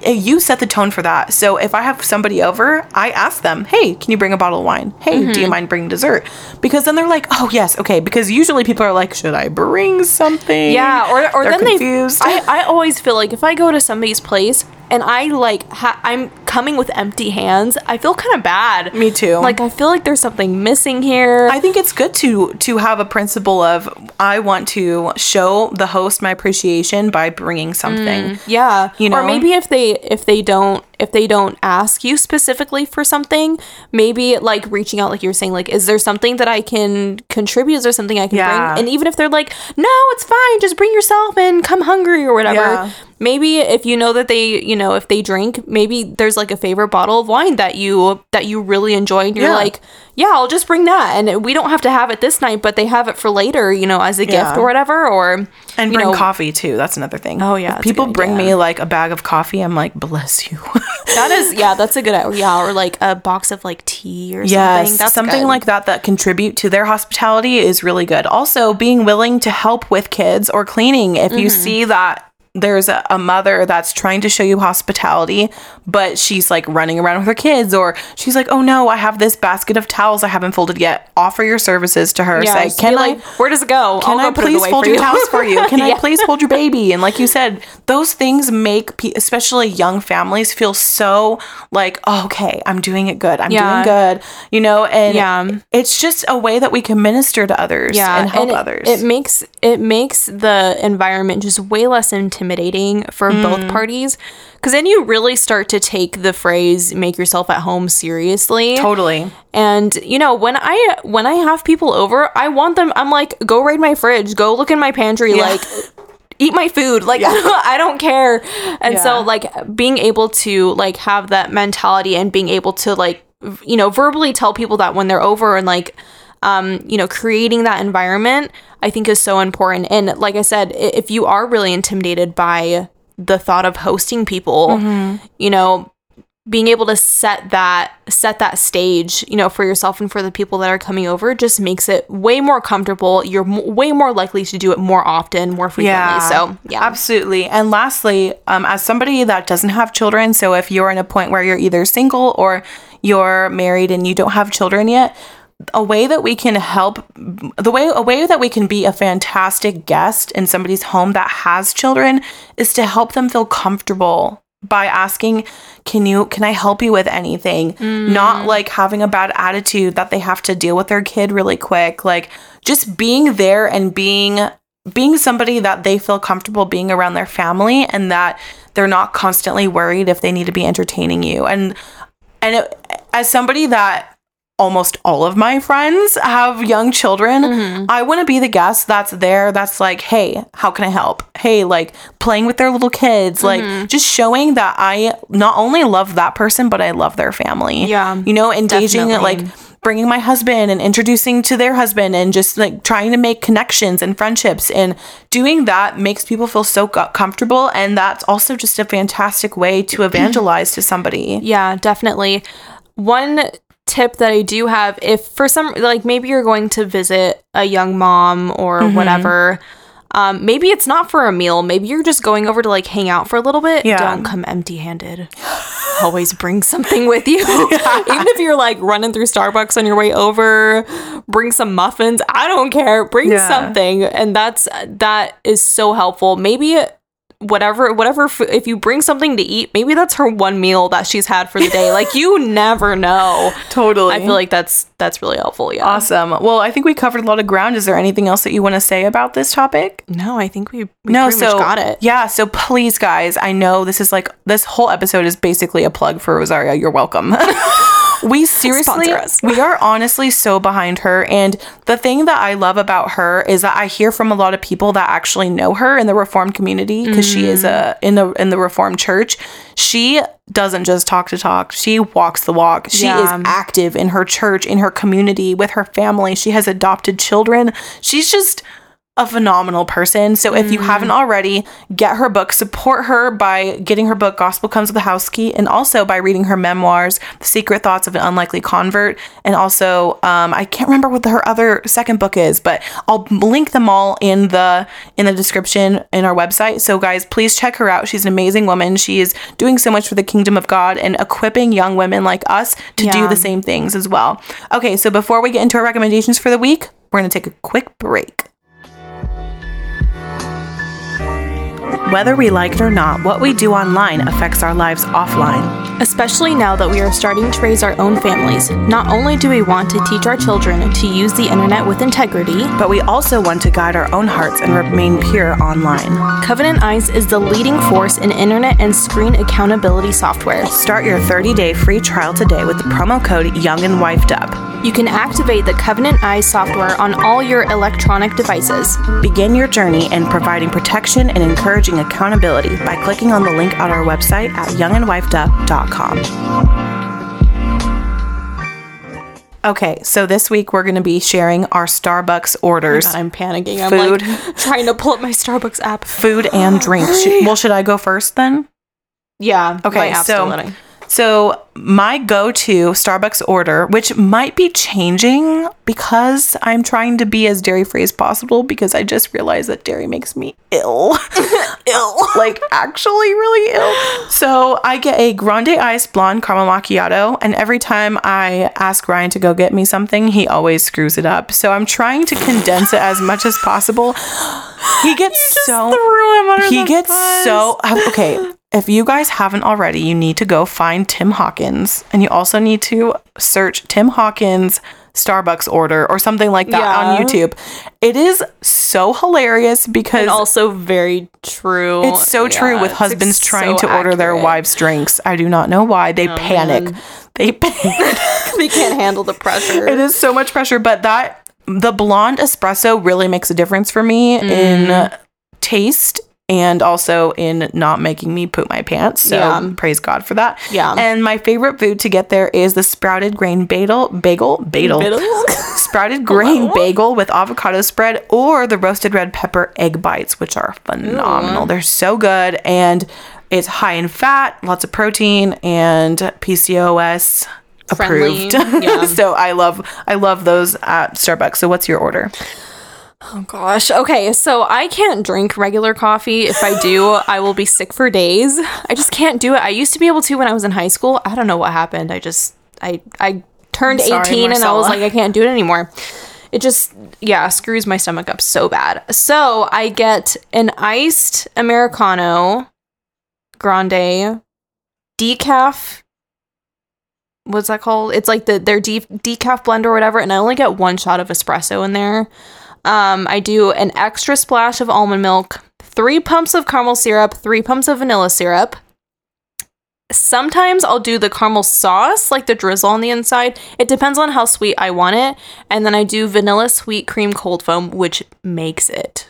S1: you set the tone for that. So if I have somebody over, I ask them, "Hey, can you bring a bottle of wine? Hey, do
S2: Mm-hmm.
S1: you mind bringing dessert?" Because then they're like, "Oh yes, okay." Because usually people are like, "Should I bring something?"
S2: Yeah, or or
S1: They're
S2: then
S1: confused.
S2: they. I I always feel like if I go to somebody's place and I like ha- I'm coming with empty hands, I feel kind of bad.
S1: Me too.
S2: Like I feel like there's something missing here.
S1: I think it's good to to have a principle of I want to show the host my appreciation by bringing something.
S2: Mm, yeah,
S1: You know.
S2: or maybe if they if they don't if they don't ask you specifically for something, maybe like reaching out, like you were saying, like is there something that I can contribute? Is there something I can
S1: Yeah.
S2: bring? And even if they're like, no, it's fine, just bring yourself and come hungry or whatever.
S1: Yeah.
S2: maybe if you know that they you know if they drink maybe there's like a favorite bottle of wine that you that you really enjoy and you're
S1: Yeah.
S2: like yeah i'll just bring that and we don't have to have it this night but they have it for later you know as a
S1: Yeah.
S2: gift or whatever or
S1: And bring
S2: know,
S1: coffee too. That's another thing.
S2: Oh, yeah,
S1: people bring
S2: idea.
S1: me like a bag of coffee. I'm like, bless you.
S2: that is yeah that's a good yeah or like a box of like tea or
S1: yes,
S2: something that's
S1: something
S2: good.
S1: like that that contribute to their hospitality is really good. Also, being willing to help with kids or cleaning if you
S2: Mm-hmm.
S1: see that. There's a, a mother that's trying to show you hospitality, but she's like running around with her kids, or she's like, "Oh no, I have this basket of towels I haven't folded yet." Offer your services to her.
S2: yeah,
S1: Say, "Can I
S2: like, where does it go
S1: can
S2: I'll
S1: I
S2: go
S1: please fold your
S2: you.
S1: towels for you? Can
S2: Yeah.
S1: I please hold your baby? And like you said, those things make pe- especially young families feel so like, oh, okay, I'm doing it good. I'm
S2: Yeah.
S1: doing good. You know, and
S2: Yeah.
S1: it's just a way that we can minister to others yeah. and help
S2: it-
S1: others.
S2: It, makes it makes the environment just way less intimidating for
S1: Mm.
S2: both parties. Because then you really start to take the phrase "make yourself at home" seriously.
S1: totally.
S2: And you know, when I when I have people over, I want them. I'm like, go raid my fridge, go look in my pantry,
S1: Yeah.
S2: like. Eat my food, like I don't care, and so like being able to like have that mentality and being able to like you know verbally tell people that when they're over and like um you know creating that environment I think is so important. And like I said, if you are really intimidated by the thought of hosting people, you know, being able to set that set that stage you know for yourself and for the people that are coming over just makes it way more comfortable. You're m- way more likely to do it more often more frequently. So yeah.
S1: Absolutely. And lastly, um, as somebody that doesn't have children, so if you're in a point where you're either single or you're married and you don't have children yet, a way that we can help the way a way that we can be a fantastic guest in somebody's home that has children is to help them feel comfortable by asking can you can i help you with anything? Not mm. like having a bad attitude that they have to deal with their kid really quick like just being there and being being somebody that they feel comfortable being around their family and that they're not constantly worried if they need to be entertaining you. And and it, as somebody that almost all of my friends have young children. Mm-hmm. I want to be the guest that's there that's like hey how can i help? Hey like playing with their little kids like mm-hmm. just showing that i not only love that person but i love their family.
S2: Yeah,
S1: you know engaging
S2: definitely.
S1: like bringing my husband and introducing to their husband and just like trying to make connections and friendships and doing that makes people feel so comfortable and that's also just a fantastic way to evangelize to somebody.
S2: Yeah, definitely. One tip that I do have if for some like maybe you're going to visit a young mom or
S1: Mm-hmm.
S2: whatever um maybe it's not for a meal. Maybe you're just going over to like hang out for a little bit.
S1: Yeah.
S2: don't come empty-handed. Always bring something with you. Even if you're like running through starbucks on your way over bring some muffins. I don't care. Bring
S1: Yeah.
S2: something. And that's that is so helpful. Maybe whatever whatever if you bring something to eat maybe that's her one meal that she's had for the day like you never know
S1: totally
S2: i feel like that's that's really helpful yeah
S1: Awesome. Well, I think we covered a lot of ground. Is there anything else that you want to say about this topic?
S2: no i think we, we
S1: no, so
S2: much got it
S1: Yeah, so please, guys, I know this is like this whole episode is basically a plug for Rosaria. You're welcome. we seriously,
S2: us.
S1: we are honestly so behind her, and the thing that I love about her is that I hear from a lot of people that actually know her in the Reformed community because she is a mm. in the in the Reformed Church. She doesn't just talk to talk; she walks the walk. She
S2: Yeah.
S1: is active in her church, in her community, with her family. She has adopted children. She's just a phenomenal person. So if you haven't already, get her book, support her by getting her book Gospel Comes with a House Key and also by reading her memoirs, The Secret Thoughts of an Unlikely Convert. And also, um, I can't remember what her other second book is, but I'll link them all in the in the description in our website. So guys, please check her out. She's an amazing woman. She is doing so much for the kingdom of God and equipping young women like us to do the same things as well. Okay, so before we get into our recommendations for the week, we're going to take a quick break. Whether we like it or not, what we do online affects our lives offline.
S2: especially now that we are starting to raise our own families not only do we want to teach our children to use the internet with integrity
S1: But we also want to guide our own hearts and remain pure online.
S2: covenant eyes is the leading force in internet and screen accountability software
S1: Start your 30 day free trial today with the promo code Young and Wifed Up.
S2: you can activate the covenant eyes software on all your electronic devices
S1: Begin your journey in providing protection and encouraging accountability by clicking on the link on our website at youngandwifedup.com. Okay, so this week we're going to be sharing our Starbucks orders.
S2: God, I'm panicking. I'm
S1: Food.
S2: like trying to pull up my Starbucks app.
S1: food and drink. Sh- well, should I go first then?
S2: Yeah.
S1: Okay, so-. So, my go to Starbucks order, which might be changing because I'm trying to be as dairy free as possible because I just realized that dairy makes me ill. ill. Like, actually, really ill. So, I get a grande iced blonde caramel macchiato, and every time I ask Ryan to go get me something, he always screws it up. So, I'm trying to condense it as much as possible. He gets so
S2: threw him under
S1: he gets
S2: bus.
S1: so okay if you guys haven't already you need to go find tim hawkins and you also need to search tim hawkins starbucks order or something like that on youtube it is so hilarious because
S2: and also very true.
S1: it's so true with husbands trying
S2: so
S1: to order their
S2: accurate.
S1: Wives drinks i do not know why they panic they panic
S2: they can't handle the pressure.
S1: it is so much pressure but that the blonde espresso really makes a difference for me
S2: Mm.
S1: in taste and also in not making me poop my pants. So
S2: Yeah.
S1: praise god for that.
S2: Yeah.
S1: and my favorite food to get there is the sprouted grain bagel bagel. Bagel sprouted grain bagel with avocado spread or the roasted red pepper egg bites which are phenomenal. They're so good and it's high in fat lots of protein and pcos
S2: Friendly,
S1: approved.
S2: Yeah.
S1: so i love i love those at starbucks. So what's your order
S2: Oh gosh. Okay, so I can't drink regular coffee. If I do, I will be sick for days. I just can't do it. I used to be able to when I was in high school. I don't know what happened. I just I I turned
S1: Sorry,
S2: 18 and I was like, I can't do it anymore. It just, yeah, screws my stomach up so bad. So I get an iced Americano grande decaf. What's that called? It's like the their de- decaf blend or whatever, and I only get one shot of espresso in there. Um, I do an extra splash of almond milk, three pumps of caramel syrup, three pumps of vanilla syrup. Sometimes I'll do the caramel sauce, like the drizzle on the inside. It depends on how sweet I want it. And then I do vanilla sweet cream cold foam, which makes it.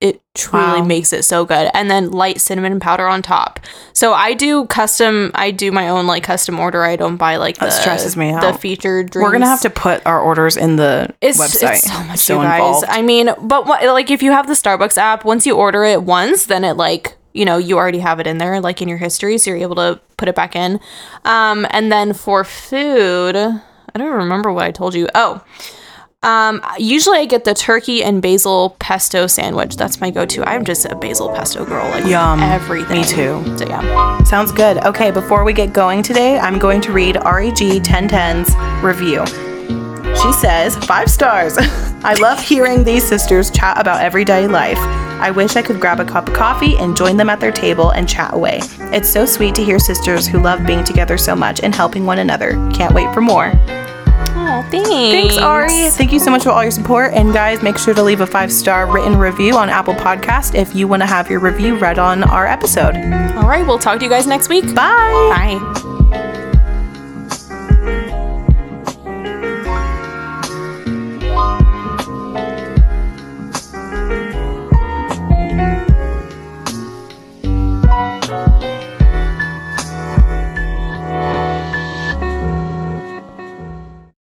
S2: It truly
S1: Wow.
S2: makes it so good. And then light cinnamon powder on top. So I do custom, I do my own like custom order. I don't buy like the,
S1: That stresses me out the
S2: featured drinks.
S1: We're gonna have to put our orders in the
S2: It's,
S1: website.
S2: it's so much,
S1: so
S2: you guys.
S1: involved.
S2: I mean, but what, like if you have the Starbucks app, once you order it once, then it like you know you already have it in there, like in your history, so you're able to put it back in. Um, and then for food, I don't remember what I told you. Oh. Um, usually I get the turkey and basil pesto sandwich. That's my go-to. I'm just a basil pesto girl. Like
S1: Yum.
S2: everything.
S1: Me too.
S2: So yeah.
S1: Sounds good. Okay, before we get going today, I'm going to read REG 1010's review. She says, five stars. I love hearing these sisters chat about everyday life. I wish I could grab a cup of coffee and join them at their table and chat away. It's so sweet to hear sisters who love being together so much and helping one another. Can't wait for more.
S2: Thanks.
S1: Thanks, Ari. Thank you so much for all your support. And guys, make sure to leave a five star written review on Apple Podcast if you want to have your review read on our episode.
S2: All right, we'll talk to you guys next week.
S1: Bye.
S2: Bye.